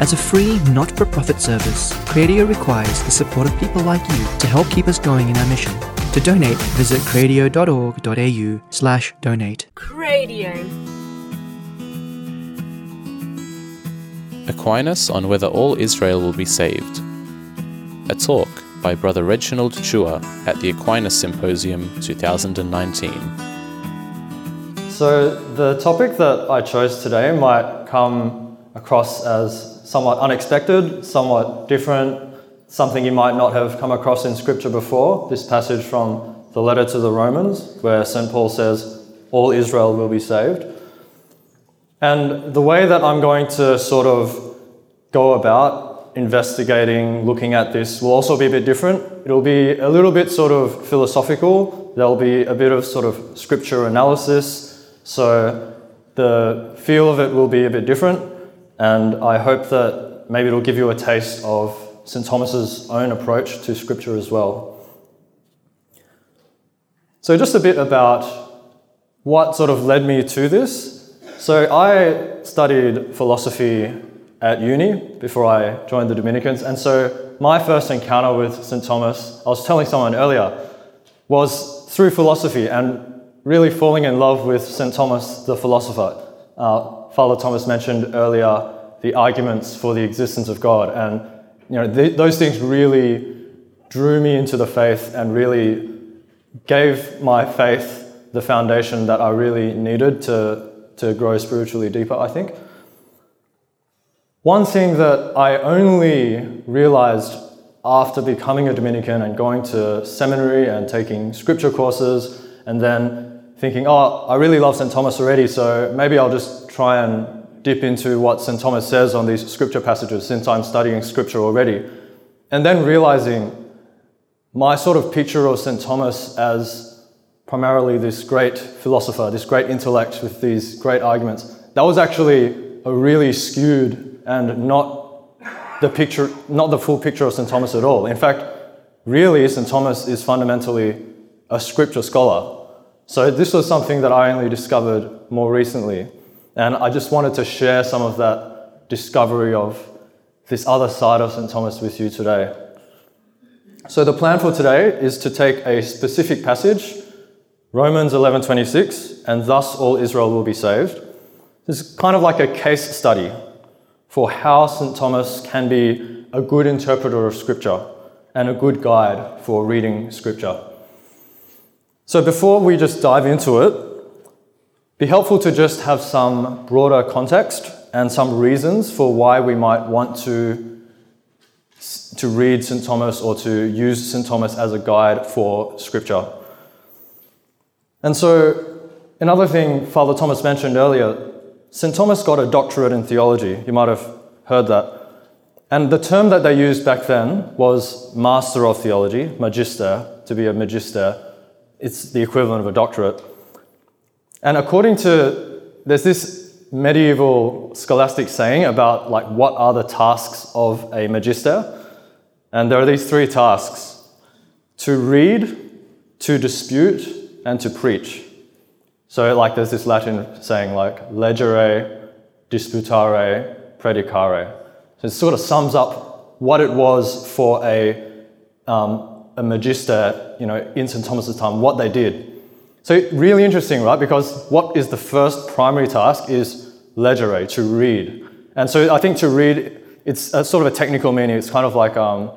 As a free, not for profit service, Cradio requires the support of people like you to help keep us going in our mission. To donate, visit cradio.org.au slash donate. Cradio. Aquinas on whether all Israel will be saved. A talk by Brother Reginald Chua at the Aquinas Symposium 2019. So, the topic that I chose today might come across as somewhat unexpected, somewhat different, something you might not have come across in Scripture before. This passage from the letter to the Romans, where St. Paul says, All Israel will be saved. And the way that I'm going to sort of go about investigating, looking at this will also be a bit different. It'll be a little bit sort of philosophical, there'll be a bit of sort of scripture analysis. So the feel of it will be a bit different. And I hope that maybe it'll give you a taste of St. Thomas's own approach to scripture as well. So, just a bit about what sort of led me to this. So, I studied philosophy at uni before I joined the Dominicans, and so my first encounter with St. Thomas, I was telling someone earlier, was through philosophy and really falling in love with St. Thomas the philosopher. Uh, Father Thomas mentioned earlier the arguments for the existence of God, and you know th- those things really drew me into the faith and really gave my faith the foundation that I really needed to, to grow spiritually deeper, I think. One thing that I only realized after becoming a Dominican and going to seminary and taking scripture courses, and then thinking, oh, I really love St. Thomas already, so maybe I'll just try and dip into what St. Thomas says on these scripture passages since I'm studying scripture already. And then realizing my sort of picture of St. Thomas as primarily this great philosopher, this great intellect with these great arguments, that was actually a really skewed and not the picture, not the full picture of St. Thomas at all. In fact, really, St. Thomas is fundamentally a scripture scholar. So this was something that I only discovered more recently. And I just wanted to share some of that discovery of this other side of St. Thomas with you today. So the plan for today is to take a specific passage, Romans 11:26, and thus all Israel will be saved. This is kind of like a case study for how St. Thomas can be a good interpreter of scripture and a good guide for reading scripture. So before we just dive into it, be helpful to just have some broader context and some reasons for why we might want to to read St. Thomas or to use St. Thomas as a guide for Scripture. And so, another thing Father Thomas mentioned earlier, St. Thomas got a doctorate in theology. You might have heard that. And the term that they used back then was Master of Theology, Magister, to be a Magister. It's the equivalent of a doctorate. And according to, there's this medieval scholastic saying about like what are the tasks of a Magister. And there are these three tasks to read, to dispute, and to preach. So, like, there's this Latin saying, like, legere, disputare, predicare. So, it sort of sums up what it was for a, um, a magister, you know, in St. Thomas's time, what they did. So, really interesting, right? Because what is the first primary task is legere, to read. And so, I think to read, it's a sort of a technical meaning. It's kind of like, um,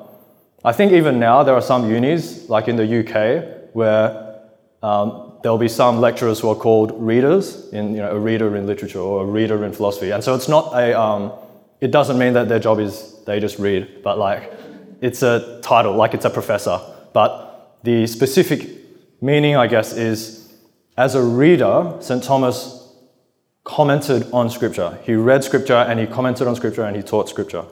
I think even now there are some unis, like in the UK, where um, there'll be some lecturers who are called readers, in you know, a reader in literature or a reader in philosophy. And so it's not a, um, it doesn't mean that their job is they just read, but like it's a title, like it's a professor. But the specific meaning, I guess, is as a reader, St. Thomas commented on Scripture. He read Scripture and he commented on Scripture and he taught Scripture.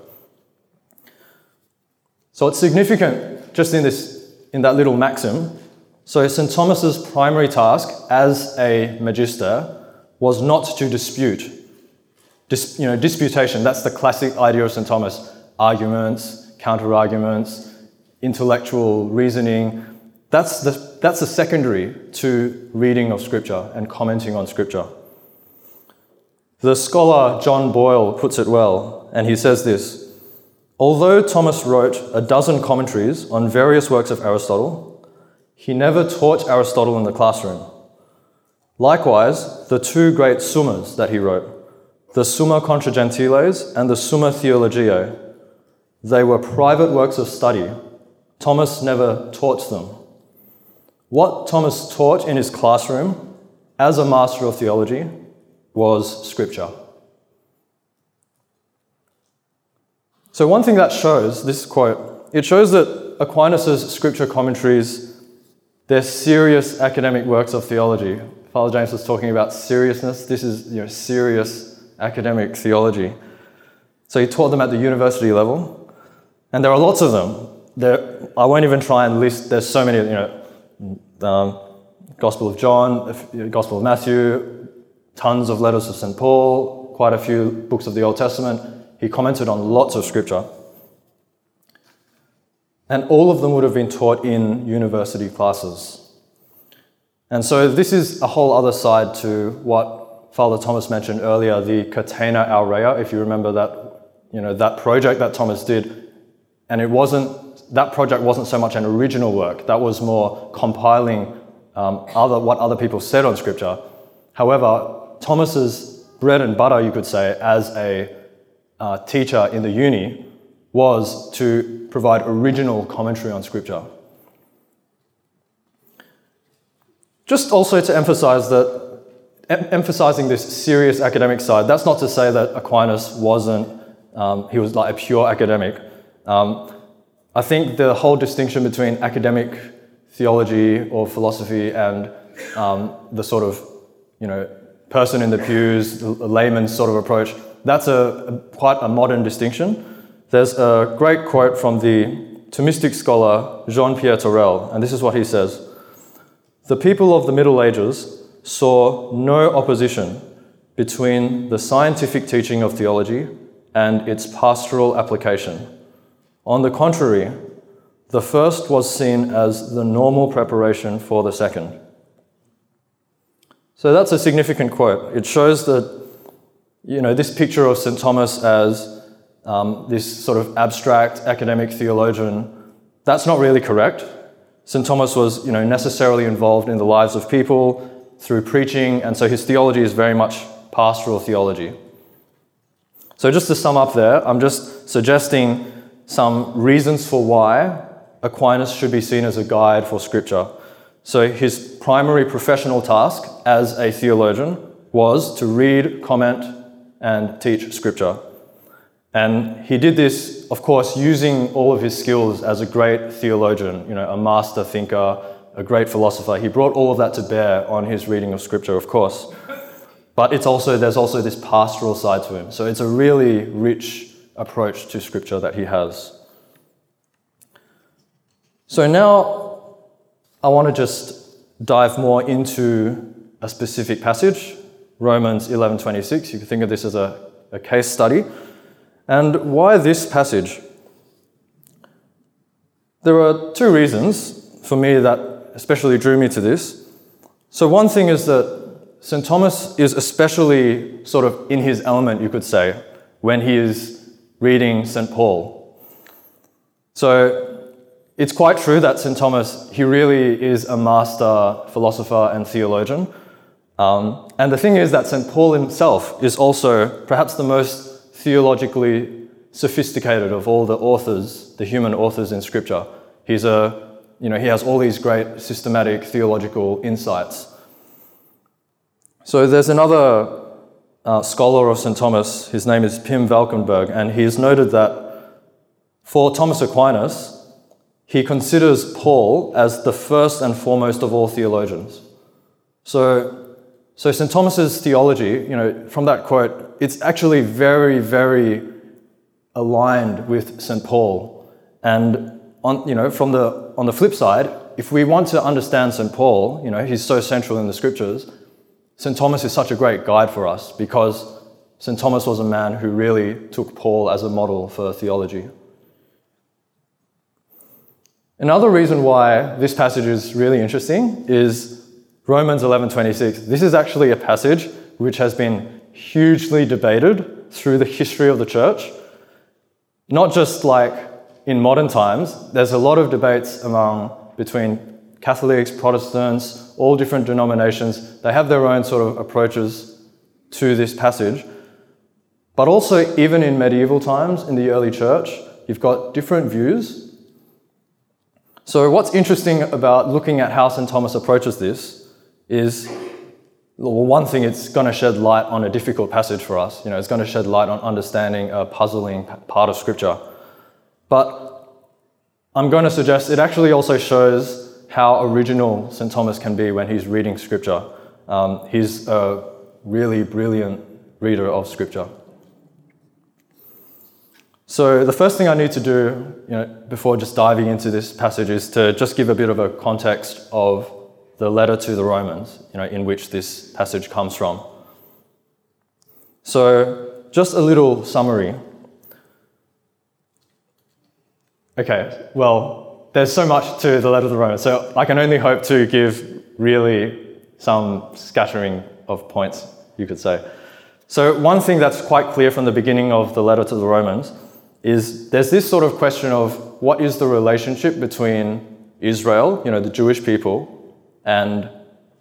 So it's significant just in this in that little maxim. So St. Thomas's primary task as a magister was not to dispute. Dis, you know, disputation, that's the classic idea of St. Thomas. Arguments, counter-arguments, intellectual reasoning. That's the, that's the secondary to reading of Scripture and commenting on Scripture. The scholar John Boyle puts it well and he says this Although Thomas wrote a dozen commentaries on various works of Aristotle, he never taught Aristotle in the classroom. Likewise, the two great summas that he wrote, the Summa Contra Gentiles and the Summa Theologiae, they were private works of study. Thomas never taught them. What Thomas taught in his classroom as a master of theology was scripture. So, one thing that shows, this quote, it shows that Aquinas' scripture commentaries, they're serious academic works of theology. Father James was talking about seriousness. This is you know, serious academic theology. So he taught them at the university level, and there are lots of them. There, I won't even try and list, there's so many, you know, um, Gospel of John, Gospel of Matthew, tons of letters of St. Paul, quite a few books of the Old Testament. He commented on lots of scripture. And all of them would have been taught in university classes. And so this is a whole other side to what Father Thomas mentioned earlier, the Catena Aurea, if you remember that, you know, that project that Thomas did. And it wasn't, that project wasn't so much an original work, that was more compiling um, other, what other people said on Scripture. However, Thomas's bread and butter, you could say, as a uh, teacher in the uni was to provide original commentary on Scripture. Just also to emphasize that, em- emphasizing this serious academic side, that's not to say that Aquinas wasn't, um, he was like a pure academic. Um, I think the whole distinction between academic theology or philosophy and um, the sort of, you know, person in the pews, layman sort of approach, that's a, a, quite a modern distinction. There's a great quote from the Thomistic scholar Jean Pierre Torrell, and this is what he says The people of the Middle Ages saw no opposition between the scientific teaching of theology and its pastoral application. On the contrary, the first was seen as the normal preparation for the second. So that's a significant quote. It shows that, you know, this picture of St. Thomas as um, this sort of abstract academic theologian, that's not really correct. St. Thomas was, you know, necessarily involved in the lives of people through preaching, and so his theology is very much pastoral theology. So just to sum up there, I'm just suggesting some reasons for why Aquinas should be seen as a guide for Scripture. So his primary professional task as a theologian was to read, comment, and teach Scripture. And he did this, of course, using all of his skills as a great theologian, you know, a master thinker, a great philosopher. He brought all of that to bear on his reading of Scripture, of course. But it's also, there's also this pastoral side to him. So it's a really rich approach to Scripture that he has. So now I want to just dive more into a specific passage, Romans 11:26. You can think of this as a, a case study. And why this passage? There are two reasons for me that especially drew me to this. So, one thing is that St. Thomas is especially sort of in his element, you could say, when he is reading St. Paul. So, it's quite true that St. Thomas, he really is a master philosopher and theologian. Um, and the thing is that St. Paul himself is also perhaps the most theologically sophisticated of all the authors, the human authors in Scripture. He's a, you know, he has all these great systematic theological insights. So there's another uh, scholar of St. Thomas, his name is Pim Valkenberg, and he has noted that for Thomas Aquinas, he considers Paul as the first and foremost of all theologians. So, so St. Thomas's theology, you know, from that quote, it's actually very, very aligned with St. Paul. And on, you know, from the, on the flip side, if we want to understand St. Paul, you know, he's so central in the scriptures, St. Thomas is such a great guide for us because St. Thomas was a man who really took Paul as a model for theology. Another reason why this passage is really interesting is Romans 11:26. This is actually a passage which has been hugely debated through the history of the church. not just like in modern times, there's a lot of debates among between Catholics, Protestants, all different denominations. They have their own sort of approaches to this passage. But also, even in medieval times, in the early church, you've got different views. So, what's interesting about looking at how St. Thomas approaches this is well, one thing, it's going to shed light on a difficult passage for us. You know, it's going to shed light on understanding a puzzling part of Scripture. But I'm going to suggest it actually also shows how original St. Thomas can be when he's reading Scripture. Um, he's a really brilliant reader of Scripture. So the first thing I need to do, you know, before just diving into this passage, is to just give a bit of a context of the letter to the Romans, you know, in which this passage comes from. So, just a little summary. Okay, well, there's so much to the letter to the Romans, so I can only hope to give really some scattering of points, you could say. So, one thing that's quite clear from the beginning of the letter to the Romans is there's this sort of question of what is the relationship between Israel, you know, the Jewish people, and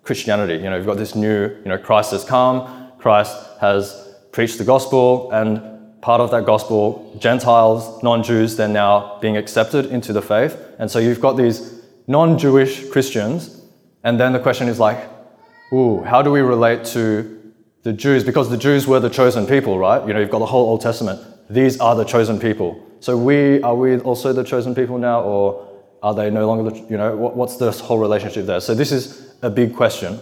Christianity. You know, you've got this new, you know, Christ has come, Christ has preached the gospel, and part of that gospel, Gentiles, non Jews, they're now being accepted into the faith. And so you've got these non Jewish Christians, and then the question is like, ooh, how do we relate to the Jews? Because the Jews were the chosen people, right? You know, you've got the whole Old Testament. These are the chosen people. So we are we also the chosen people now, or are they no longer, the, you know, what, what's this whole relationship there? So this is a big question.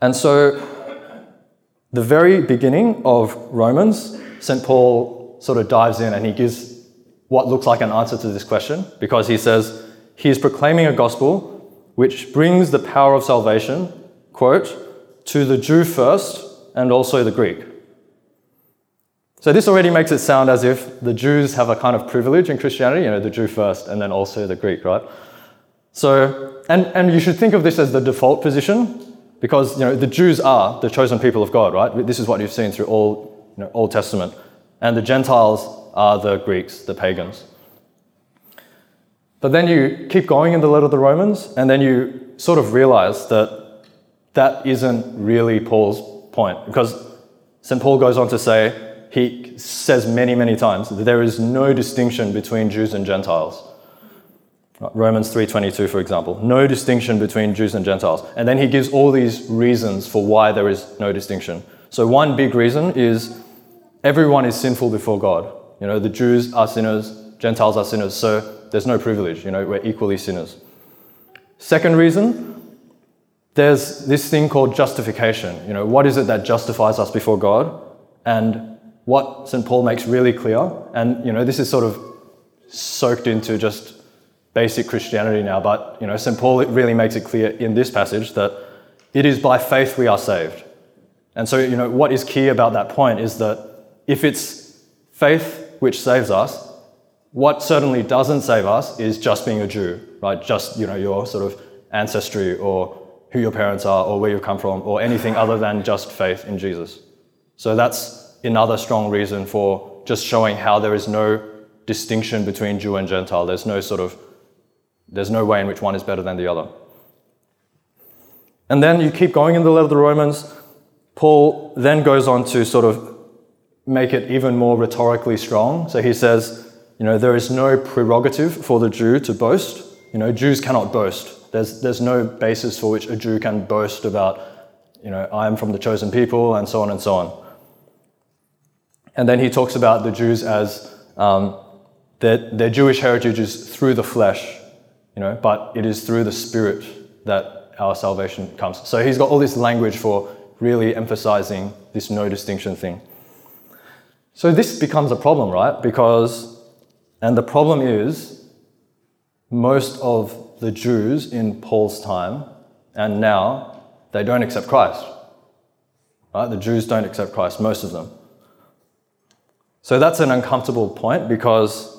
And so, the very beginning of Romans, St. Paul sort of dives in and he gives what looks like an answer to this question because he says, he is proclaiming a gospel which brings the power of salvation, quote, to the Jew first and also the Greek. So this already makes it sound as if the Jews have a kind of privilege in Christianity, you know, the Jew first and then also the Greek, right? So, and, and you should think of this as the default position because, you know, the Jews are the chosen people of God, right? This is what you've seen through all, you know, Old Testament. And the Gentiles are the Greeks, the pagans. But then you keep going in the letter of the Romans, and then you sort of realize that that isn't really Paul's point because St. Paul goes on to say, he says many, many times that there is no distinction between Jews and Gentiles. Romans 3:22 for example, no distinction between Jews and Gentiles. And then he gives all these reasons for why there is no distinction. So one big reason is everyone is sinful before God. You know, the Jews are sinners, Gentiles are sinners, so there's no privilege, you know, we're equally sinners. Second reason, there's this thing called justification. You know, what is it that justifies us before God? And what St. Paul makes really clear, and you know, this is sort of soaked into just basic Christianity now, but you know, St. Paul really makes it clear in this passage that it is by faith we are saved. And so, you know, what is key about that point is that if it's faith which saves us, what certainly doesn't save us is just being a Jew, right? Just, you know, your sort of ancestry or who your parents are or where you've come from or anything other than just faith in Jesus. So that's another strong reason for just showing how there is no distinction between Jew and Gentile. There's no sort of, there's no way in which one is better than the other. And then you keep going in the letter of the Romans. Paul then goes on to sort of make it even more rhetorically strong. So he says, you know, there is no prerogative for the Jew to boast. You know, Jews cannot boast. There's, there's no basis for which a Jew can boast about, you know, I am from the chosen people and so on and so on. And then he talks about the Jews as um, their, their Jewish heritage is through the flesh, you know, but it is through the spirit that our salvation comes. So he's got all this language for really emphasizing this no distinction thing. So this becomes a problem, right? Because, and the problem is, most of the Jews in Paul's time and now, they don't accept Christ. Right? The Jews don't accept Christ, most of them. So that's an uncomfortable point because,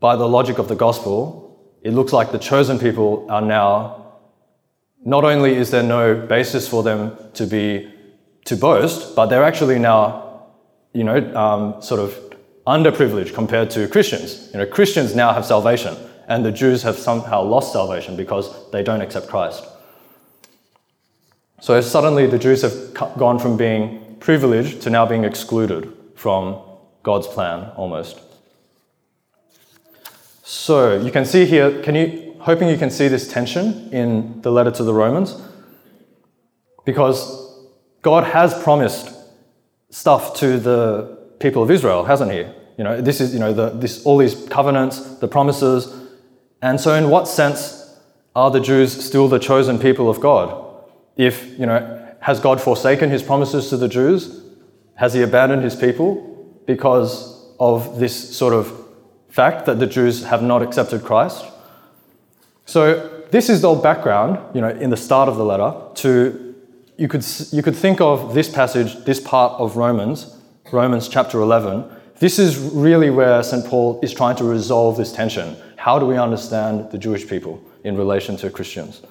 by the logic of the gospel, it looks like the chosen people are now. Not only is there no basis for them to be to boast, but they're actually now, you know, um, sort of underprivileged compared to Christians. You know, Christians now have salvation, and the Jews have somehow lost salvation because they don't accept Christ. So suddenly the Jews have gone from being privileged to now being excluded from God's plan almost. So you can see here, can you hoping you can see this tension in the letter to the Romans? Because God has promised stuff to the people of Israel, hasn't he? You know, this is, you know, the, this, all these covenants, the promises. And so, in what sense are the Jews still the chosen people of God? If, you know, has God forsaken his promises to the Jews? Has he abandoned his people because of this sort of fact that the Jews have not accepted Christ? So, this is the background, you know, in the start of the letter to you could, you could think of this passage, this part of Romans, Romans chapter 11. This is really where St. Paul is trying to resolve this tension. How do we understand the Jewish people in relation to Christians?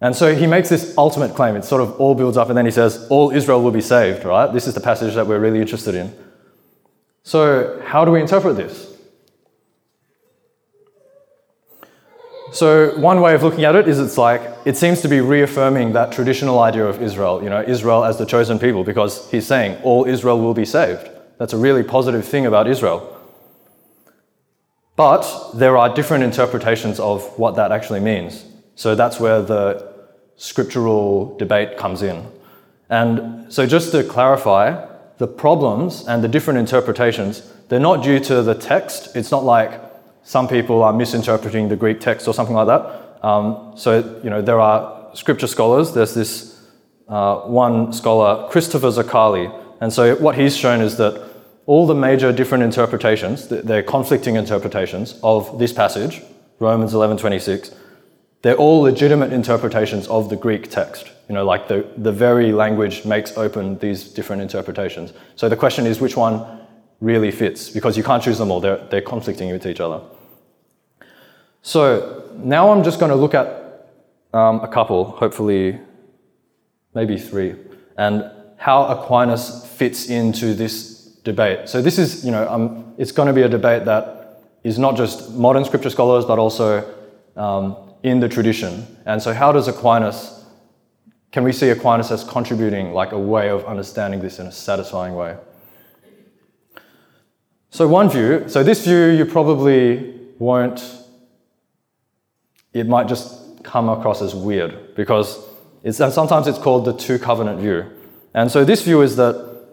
And so he makes this ultimate claim. It sort of all builds up, and then he says, All Israel will be saved, right? This is the passage that we're really interested in. So, how do we interpret this? So one way of looking at it is it's like it seems to be reaffirming that traditional idea of Israel, you know, Israel as the chosen people, because he's saying all Israel will be saved. That's a really positive thing about Israel. But there are different interpretations of what that actually means. So that's where the scriptural debate comes in. And so just to clarify, the problems and the different interpretations, they're not due to the text. It's not like some people are misinterpreting the Greek text or something like that. Um, so, you know, there are scripture scholars. There's this uh, one scholar, Christopher Zoccali, and so what he's shown is that all the major different interpretations, they're conflicting interpretations of this passage, Romans 11:26, they're all legitimate interpretations of the Greek text. You know, like the, the very language makes open these different interpretations. So the question is which one really fits because you can't choose them all, they're, they're conflicting with each other. So now I'm just going to look at um, a couple, hopefully, maybe three, and how Aquinas fits into this debate. So this is, you know, um, it's going to be a debate that is not just modern scripture scholars, but also um, in the tradition. And so, how does Aquinas? Can we see Aquinas as contributing like a way of understanding this in a satisfying way? So, one view, so this view you probably won't, it might just come across as weird because it's, sometimes it's called the two covenant view. And so, this view is that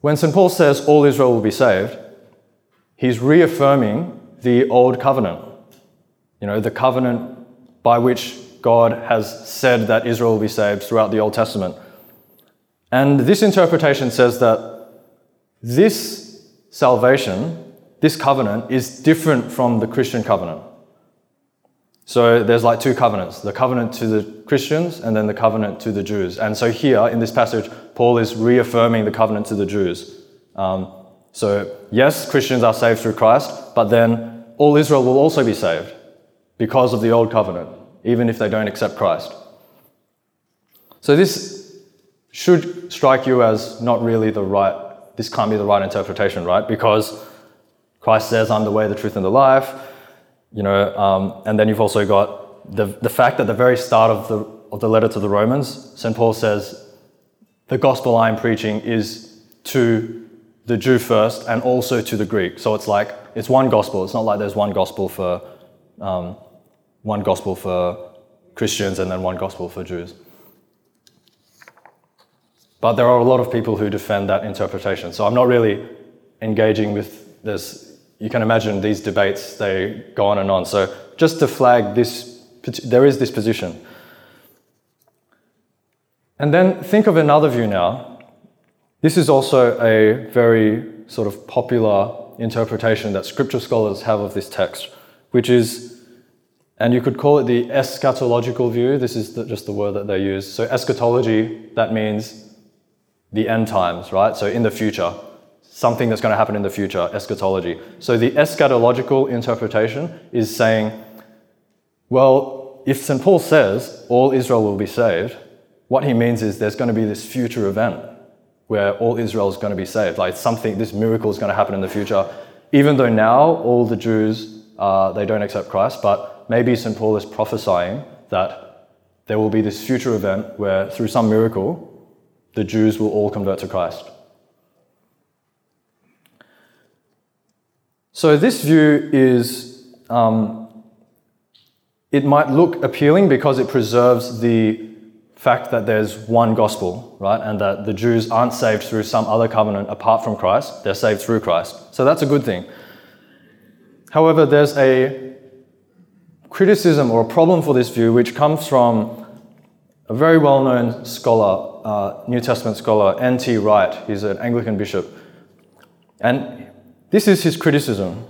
when St. Paul says all Israel will be saved, he's reaffirming the old covenant. You know, the covenant by which God has said that Israel will be saved throughout the Old Testament. And this interpretation says that this salvation, this covenant, is different from the Christian covenant. So there's like two covenants the covenant to the Christians and then the covenant to the Jews. And so here in this passage, Paul is reaffirming the covenant to the Jews. Um, so, yes, Christians are saved through Christ, but then all Israel will also be saved because of the old covenant, even if they don't accept Christ. So, this should strike you as not really the right this can't be the right interpretation, right? Because Christ says, I'm the way, the truth, and the life. You know, um, and then you've also got the, the fact that the very start of the, of the letter to the Romans, St. Paul says, the gospel I'm preaching is to the Jew first and also to the Greek. So it's like, it's one gospel. It's not like there's one gospel for, um, one gospel for Christians and then one gospel for Jews. But there are a lot of people who defend that interpretation. So I'm not really engaging with this. You can imagine these debates, they go on and on. So just to flag this, there is this position. And then think of another view now. This is also a very sort of popular interpretation that scripture scholars have of this text, which is, and you could call it the eschatological view. This is the, just the word that they use. So, eschatology, that means the end times, right? So in the future, something that's going to happen in the future, eschatology. So the eschatological interpretation is saying, well, if St. Paul says all Israel will be saved, what he means is there's going to be this future event where all Israel is going to be saved. Like something, this miracle is going to happen in the future. Even though now all the Jews, uh, they don't accept Christ, but maybe St. Paul is prophesying that there will be this future event where through some miracle, the Jews will all convert to Christ. So this view is, um, it might look appealing because it preserves the fact that there's one gospel, right? And that the Jews aren't saved through some other covenant apart from Christ, they're saved through Christ. So that's a good thing. However, there's a criticism or a problem for this view which comes from a very well known scholar, uh, New Testament scholar, N.T. Wright. He's an Anglican bishop. And this is his criticism.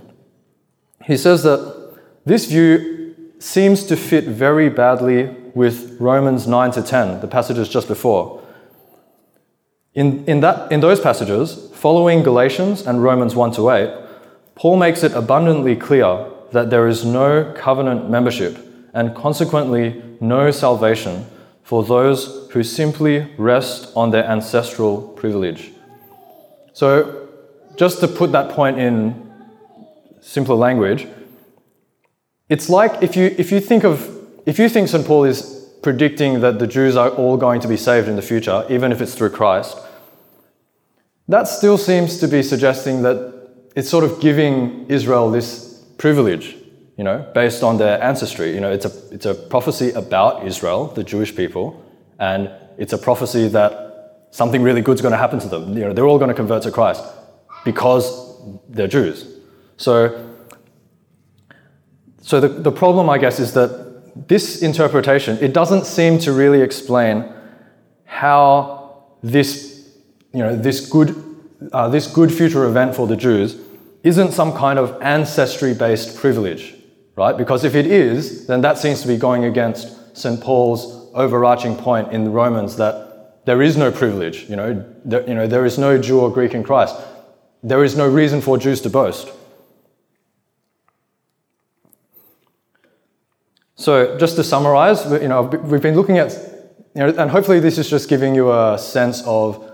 He says that this view seems to fit very badly with Romans 9 to 10, the passages just before. In, in, that, in those passages, following Galatians and Romans 1 to 8, Paul makes it abundantly clear that there is no covenant membership and consequently no salvation for those who simply rest on their ancestral privilege. So, just to put that point in simpler language, it's like if you, if you think of if you think St. Paul is predicting that the Jews are all going to be saved in the future, even if it's through Christ, that still seems to be suggesting that it's sort of giving Israel this privilege, you know, based on their ancestry. You know, it's a, it's a prophecy about Israel, the Jewish people, and it's a prophecy that something really good is going to happen to them. You know, they're all going to convert to Christ because they're Jews. So, so the, the problem, I guess, is that this interpretation, it doesn't seem to really explain how this, you know, this good, uh, this good future event for the Jews isn't some kind of ancestry-based privilege, right? Because if it is, then that seems to be going against St. Paul's overarching point in the Romans that there is no privilege, you know, there, you know, there is no Jew or Greek in Christ. There is no reason for Jews to boast. So just to summarize, you know, we've been looking at, you know, and hopefully this is just giving you a sense of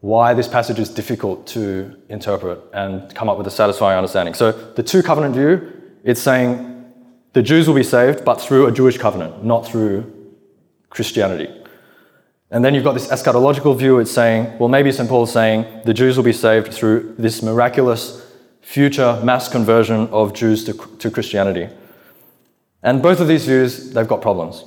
why this passage is difficult to interpret and come up with a satisfying understanding. So the two covenant view, it's saying the Jews will be saved, but through a Jewish covenant, not through Christianity. And then you've got this eschatological view, it's saying, well, maybe St. Paul's saying the Jews will be saved through this miraculous future mass conversion of Jews to, to Christianity. And both of these views, they've got problems.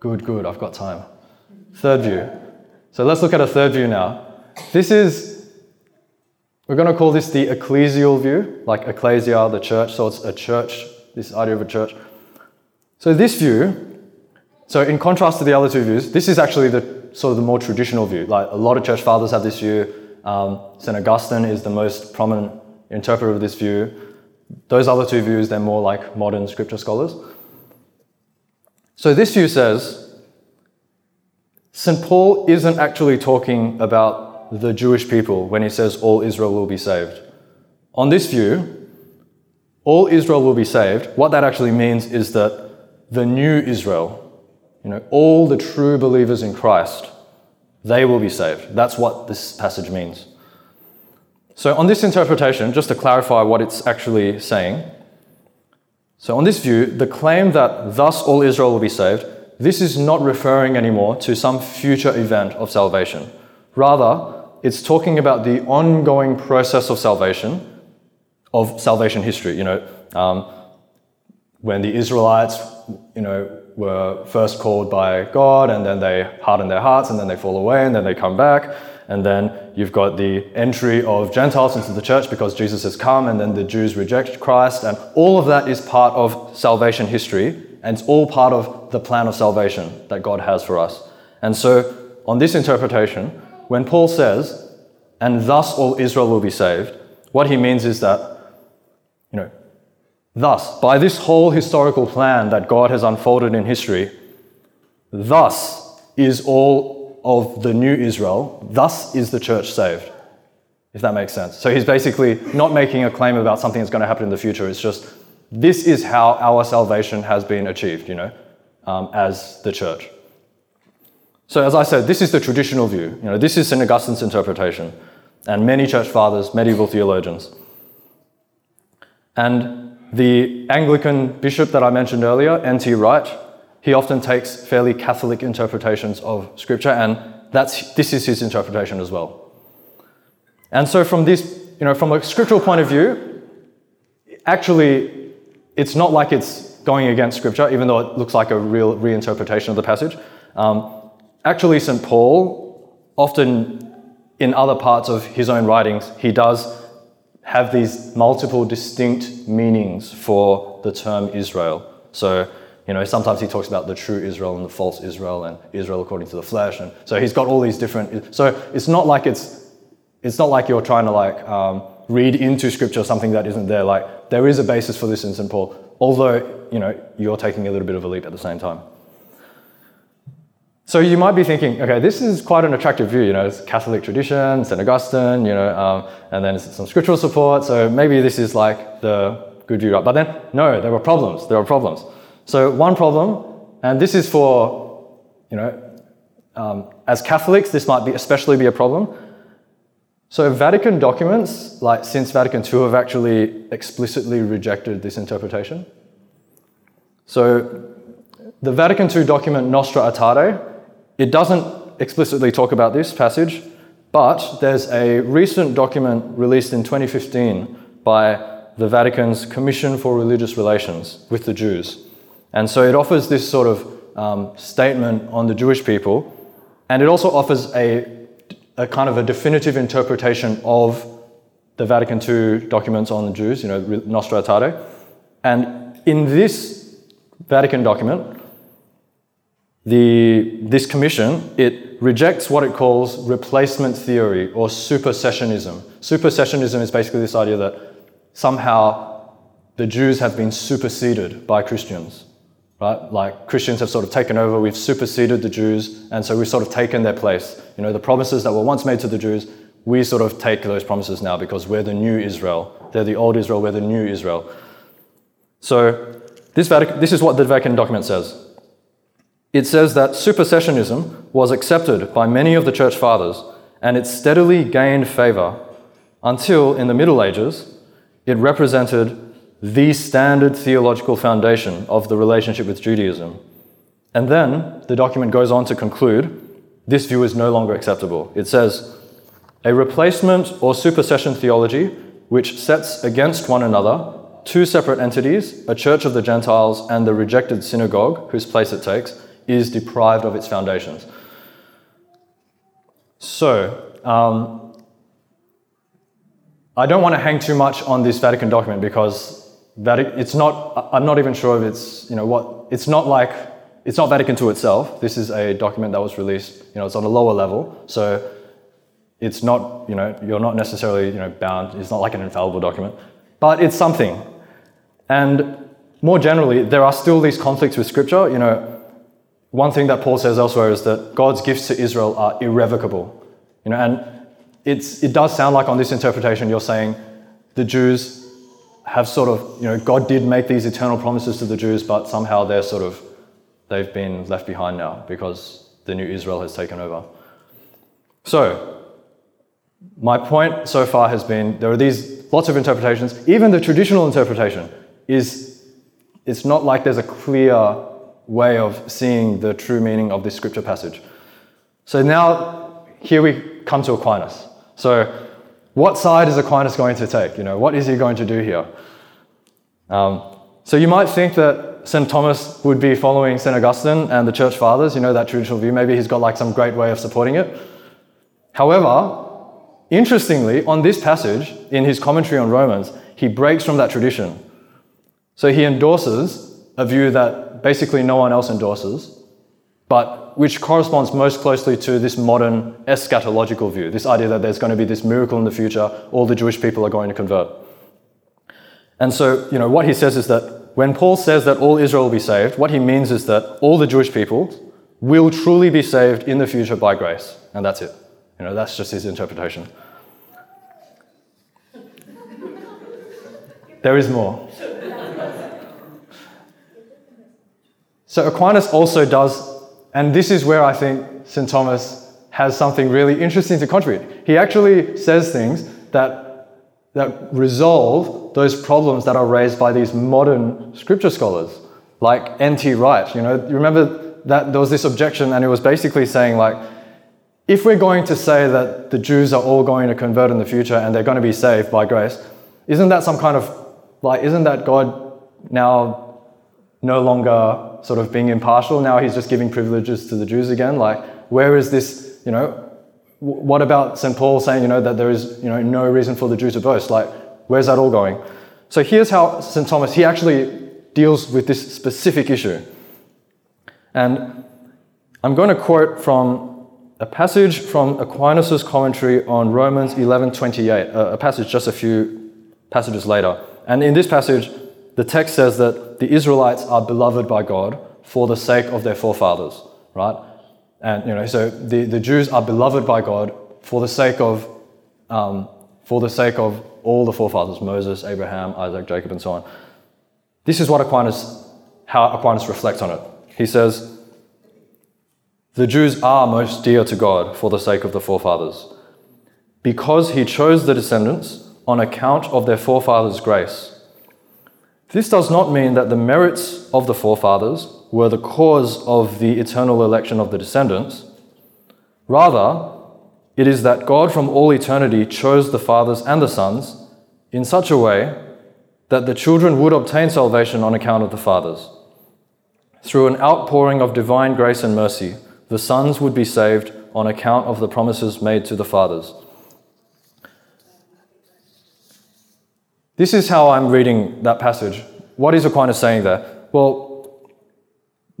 Good, good, I've got time. Third view. So let's look at a third view now. This is, we're going to call this the ecclesial view, like ecclesia, the church. So it's a church, this idea of a church. So this view, so in contrast to the other two views, this is actually the sort of the more traditional view. Like a lot of church fathers have this view. Um, St. Augustine is the most prominent interpreter of this view. Those other two views, they're more like modern scripture scholars. So this view says St. Paul isn't actually talking about the Jewish people when he says all Israel will be saved. On this view, all Israel will be saved. What that actually means is that the new Israel, you know, all the true believers in Christ, they will be saved. That's what this passage means. So, on this interpretation, just to clarify what it's actually saying, so on this view, the claim that thus all Israel will be saved, this is not referring anymore to some future event of salvation. Rather, it's talking about the ongoing process of salvation, of salvation history. You know, um, when the Israelites, you know, were first called by God, and then they harden their hearts, and then they fall away, and then they come back. And then you've got the entry of Gentiles into the church because Jesus has come, and then the Jews reject Christ. And all of that is part of salvation history, and it's all part of the plan of salvation that God has for us. And so, on this interpretation, when Paul says, and thus all Israel will be saved, what he means is that, you know, Thus, by this whole historical plan that God has unfolded in history, thus is all of the new Israel, thus is the church saved. If that makes sense. So he's basically not making a claim about something that's going to happen in the future. It's just, this is how our salvation has been achieved, you know. um, as the church. So, as I said, this is the traditional view. You know, this is St. Augustine's interpretation, and many church fathers, medieval theologians. And the Anglican bishop that I mentioned earlier, N.T. Wright, he often takes fairly Catholic interpretations of Scripture, and that's, this is his interpretation as well. And so, from this, you know, from a scriptural point of view, actually, it's not like it's going against Scripture, even though it looks like a real reinterpretation of the passage. Um, actually, St. Paul, often in other parts of his own writings, he does have these multiple distinct meanings for the term Israel. So, you know, sometimes he talks about the true Israel and the false Israel and Israel according to the flesh. And so he's got all these different. So it's not like it's, it's not like you're trying to like um, read into scripture something that isn't there. Like there is a basis for this in St. Paul, although, you know, you're taking a little bit of a leap at the same time. So you might be thinking, okay, this is quite an attractive view. You know, it's Catholic tradition, St. Augustine, you know, um, and then some scriptural support. So maybe this is like the good view. Right? But then, no, there were problems. There were problems. So one problem, and this is for, you know, um, as Catholics, this might be especially be a problem. So Vatican documents, like since Vatican II, have actually explicitly rejected this interpretation. So the Vatican II document Nostra Aetate it doesn't explicitly talk about this passage, but there's a recent document released in 2015 by the Vatican's Commission for Religious Relations with the Jews. And so it offers this sort of um, statement on the Jewish people, and it also offers a, a kind of a definitive interpretation of the Vatican II documents on the Jews, you know, Nostra Aetate. And in this Vatican document, the, this commission, it rejects what it calls replacement theory or supersessionism. Supersessionism is basically this idea that somehow the Jews have been superseded by Christians, right? Like Christians have sort of taken over, we've superseded the Jews, and so we've sort of taken their place. You know, the promises that were once made to the Jews, we sort of take those promises now because we're the new Israel. They're the old Israel, we're the new Israel. So this, Vatican, this is what the Vatican document says it says that supersessionism was accepted by many of the church fathers and it steadily gained favor until, in the Middle Ages, it represented the standard theological foundation of the relationship with Judaism. And then the document goes on to conclude this view is no longer acceptable. It says, a replacement or supersession theology which sets against one another two separate entities, a church of the Gentiles and the rejected synagogue, whose place it takes, is deprived of its foundations. So, um, I don't want to hang too much on this Vatican document because it's not, I'm not even sure if it's, you know, what, it's not like, it's not Vatican II itself. This is a document that was released, you know, it's on a lower level. So it's not, you know, you're not necessarily, you know, bound, it's not like an infallible document, but it's something. And more generally, there are still these conflicts with scripture, you know, one thing that Paul says elsewhere is that God's gifts to Israel are irrevocable. You know, and it's, it does sound like on this interpretation you're saying the Jews have sort of, you know, God did make these eternal promises to the Jews, but somehow they're sort of, they've been left behind now because the new Israel has taken over. So, my point so far has been there are these lots of interpretations. Even the traditional interpretation is, it's not like there's a clear way of seeing the true meaning of this scripture passage. So now here we come to Aquinas. So what side is Aquinas going to take? You know, what is he going to do here? Um, so you might think that St. Thomas would be following St. Augustine and the church fathers, you know, that traditional view. Maybe he's got like some great way of supporting it. However, interestingly, on this passage, in his commentary on Romans, he breaks from that tradition. So he endorses a view that basically no one else endorses, but which corresponds most closely to this modern eschatological view this idea that there's going to be this miracle in the future, all the Jewish people are going to convert. And so, you know, what he says is that when Paul says that all Israel will be saved, what he means is that all the Jewish people will truly be saved in the future by grace. And that's it. You know, that's just his interpretation. There is more. So Aquinas also does, and this is where I think St. Thomas has something really interesting to contribute. He actually says things that, that resolve those problems that are raised by these modern scripture scholars, like N.T. Wright. You know, you remember that there was this objection, and it was basically saying like, if we're going to say that the Jews are all going to convert in the future and they're going to be saved by grace, isn't that some kind of like, isn't that God now no longer sort of being impartial? Now he's just giving privileges to the Jews again? Like, where is this, you know, what about St. Paul saying, you know, that there is, you know, no reason for the Jew to boast? Like, where's that all going? So here's how St. Thomas, he actually deals with this specific issue. And I'm going to quote from a passage from Aquinas' commentary on Romans 11:28, a passage just a few passages later. And in this passage, the text says that the Israelites are beloved by God for the sake of their forefathers, right? And you know, so the, the Jews are beloved by God for the sake of um, for the sake of all the forefathers, Moses, Abraham, Isaac, Jacob, and so on. This is what Aquinas, how Aquinas reflects on it. He says, The Jews are most dear to God for the sake of the forefathers, because he chose the descendants on account of their forefathers' grace. This does not mean that the merits of the forefathers were the cause of the eternal election of the descendants. Rather, it is that God from all eternity chose the fathers and the sons in such a way that the children would obtain salvation on account of the fathers. Through an outpouring of divine grace and mercy, the sons would be saved on account of the promises made to the fathers. This is how I'm reading that passage. What is Aquinas saying there? Well,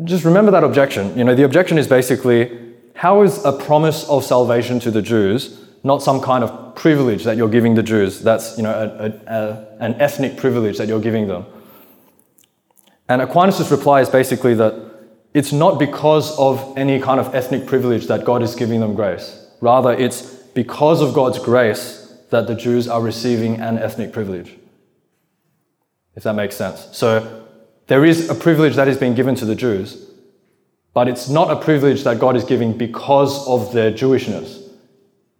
just remember that objection. You know, the objection is basically how is a promise of salvation to the Jews not some kind of privilege that you're giving the Jews? That's, you know, a, a, a, an ethnic privilege that you're giving them. And Aquinas' reply is basically that it's not because of any kind of ethnic privilege that God is giving them grace. Rather, it's because of God's grace that the Jews are receiving an ethnic privilege if that makes sense. So there is a privilege that is being given to the Jews, but it's not a privilege that God is giving because of their Jewishness.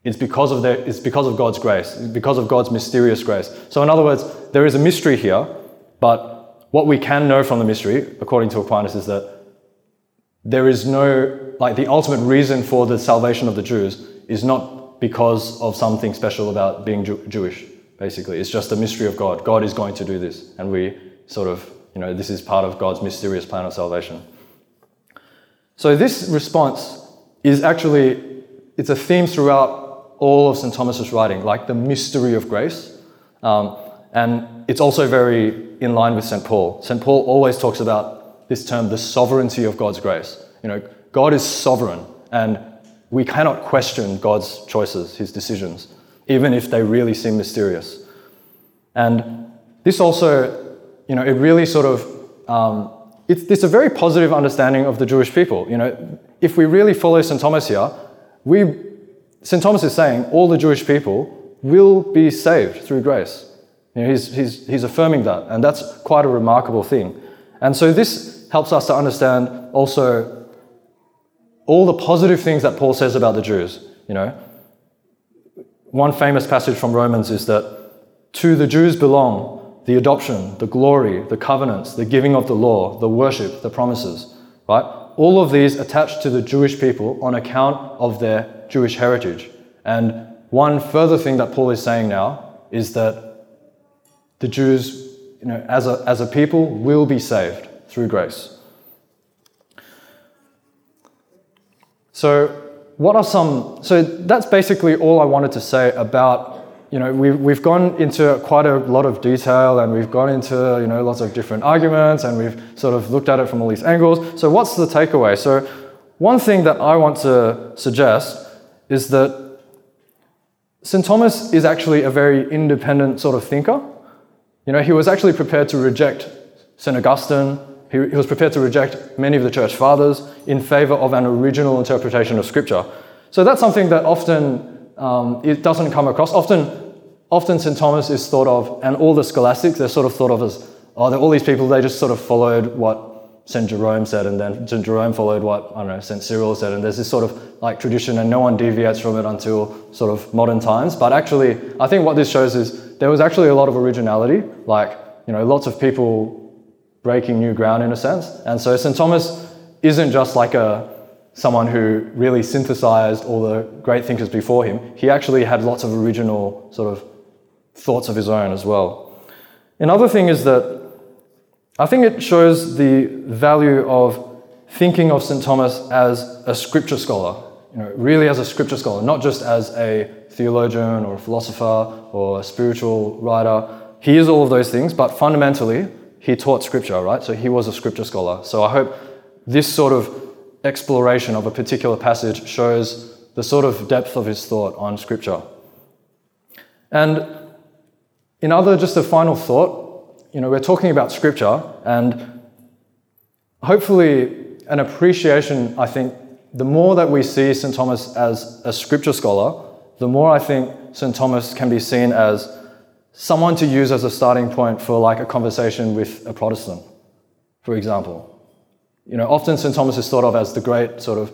It's because of, their, it's because of God's grace, it's because of God's mysterious grace. So, in other words, there is a mystery here, but what we can know from the mystery, according to Aquinas, is that there is no, like, the ultimate reason for the salvation of the Jews is not because of something special about being Jew- Jewish basically. It's just a mystery of God. God is going to do this. And we sort of, you know, this is part of God's mysterious plan of salvation. So this response is actually, it's a theme throughout all of St. Thomas's writing, like the mystery of grace. Um, and it's also very in line with St. Paul. St. Paul always talks about this term, the sovereignty of God's grace. You know, God is sovereign, and we cannot question God's choices, his decisions even if they really seem mysterious. And this also, you know, it really sort of, um, it's, it's a very positive understanding of the Jewish people. You know, if we really follow St. Thomas here, we, St. Thomas is saying all the Jewish people will be saved through grace. You know, he's, he's, he's affirming that, and that's quite a remarkable thing. And so this helps us to understand also all the positive things that Paul says about the Jews. You know, one famous passage from Romans is that to the Jews belong the adoption, the glory, the covenants, the giving of the law, the worship, the promises, right? All of these attached to the Jewish people on account of their Jewish heritage. And one further thing that Paul is saying now is that the Jews, you know, as a, as a people, will be saved through grace. So, what are some, so that's basically all I wanted to say about, you know, we've, we've gone into quite a lot of detail and we've gone into, you know, lots of different arguments and we've sort of looked at it from all these angles. So what's the takeaway? So one thing that I want to suggest is that St. Thomas is actually a very independent sort of thinker. You know, he was actually prepared to reject St. Augustine, he, he was prepared to reject many of the church fathers in favor of an original interpretation of Scripture. So that's something that often um, it doesn't come across. Often, often St. Thomas is thought of, and all the scholastics, they're sort of thought of as, oh, they're all these people, they just sort of followed what St. Jerome said, and then St. Jerome followed what, I don't know, St. Cyril said, and there's this sort of like tradition, and no one deviates from it until sort of modern times. But actually, I think what this shows is there was actually a lot of originality, like, you know, lots of people breaking new ground in a sense. And so St. Thomas isn't just like a someone who really synthesized all the great thinkers before him. He actually had lots of original sort of thoughts of his own as well. Another thing is that I think it shows the value of thinking of St. Thomas as a scripture scholar, you know, really as a scripture scholar, not just as a theologian or a philosopher or a spiritual writer. He is all of those things, but fundamentally, he taught scripture, right? So he was a scripture scholar. So I hope this sort of exploration of a particular passage shows the sort of depth of his thought on scripture. And in other, just a final thought, you know, we're talking about scripture and hopefully an appreciation, I think, the more that we see St. Thomas as a scripture scholar, the more I think St. Thomas can be seen as someone to use as a starting point for like a conversation with a Protestant, for example. You know, often St. Thomas is thought of as the great sort of,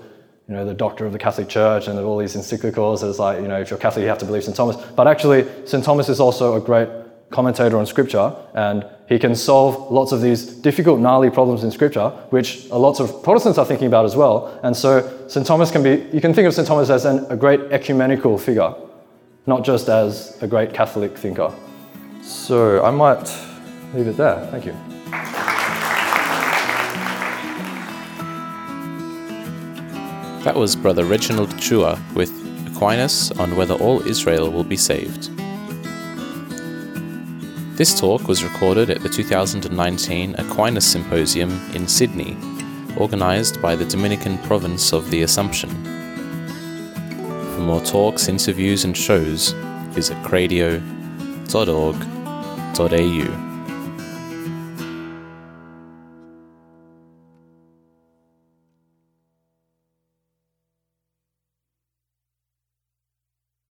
you know, the doctor of the Catholic Church and all these encyclicals as like, you know, if you're Catholic, you have to believe St. Thomas. But actually, St. Thomas is also a great commentator on scripture and he can solve lots of these difficult, gnarly problems in scripture, which lots of Protestants are thinking about as well. And so St. Thomas can be, you can think of St. Thomas as an, a great ecumenical figure, not just as a great Catholic thinker. So I might leave it there. Thank you. That was Brother Reginald Chua with Aquinas on whether all Israel will be saved. This talk was recorded at the 2019 Aquinas Symposium in Sydney, organised by the Dominican province of the Assumption. For more talks, interviews, and shows, visit cradio.org.au au.